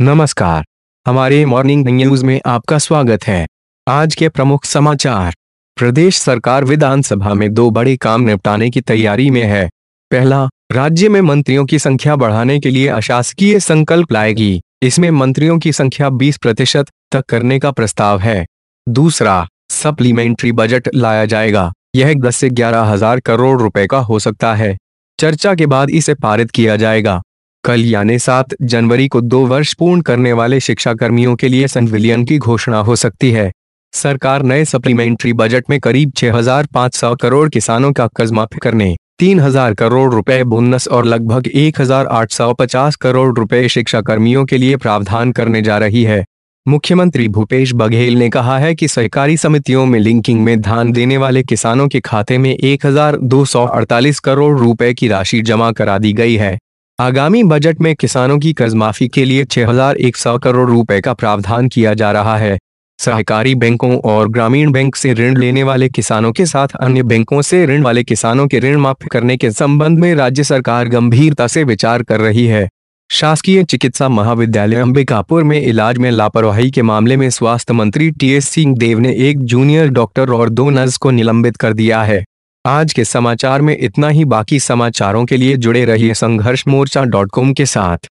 नमस्कार। हमारे morning news में आपका स्वागत है। आज के प्रमुख समाचार। प्रदेश सरकार विधानसभा में दो बड़े काम निपटाने की तैयारी में है। पहला, राज्य में मंत्रियों की संख्या बढ़ाने के लिए अशासकीय संकल्प लाएगी। इसमें मंत्रियों की संख्या 20 प्रतिशत तक करने का प्रस्ताव है। दूसरा, सप्लीमेंट्री बजट लाया जाएगा। यह दस से ग्यारह हज़ार करोड़ रुपए का हो सकता है। चर्चा के बाद इसे पारित किया जाएगा। कल यानी सात जनवरी को दो वर्ष पूर्ण करने वाले शिक्षा कर्मियों के लिए संविलियन की घोषणा हो सकती है। सरकार नए सप्लीमेंट्री बजट में करीब 6,500 करोड़ किसानों का कर्ज माफ़ करने 3,000 करोड़ रुपए बोनस और लगभग 1,850 करोड़ रुपए शिक्षा कर्मियों के लिए प्रावधान करने जा रही है। मुख्यमंत्री भूपेश बघेल ने कहा है कि सहकारी समितियों में लिंकिंग में धान देने वाले किसानों के खाते में 1,248 करोड़ रुपए की राशि जमा करा दी गई है। आगामी बजट में किसानों की कर्ज माफ़ी के लिए 6,100 करोड़ रुपए का प्रावधान किया जा रहा है। सहकारी बैंकों और ग्रामीण बैंक से ऋण लेने वाले किसानों के साथ अन्य बैंकों से ऋण वाले किसानों के ऋण माफ़ करने के संबंध में राज्य सरकार गंभीरता से विचार कर रही है। शासकीय चिकित्सा महाविद्यालय अंबिकापुर में इलाज में लापरवाही के मामले में स्वास्थ्य मंत्री टी एस सिंह देव ने एक जूनियर डॉक्टर और दो नर्स को निलंबित कर दिया है। आज के समाचार में इतना ही। बाकी समाचारों के लिए जुड़े रहिए संघर्ष मोर्चा डॉट कॉम के साथ।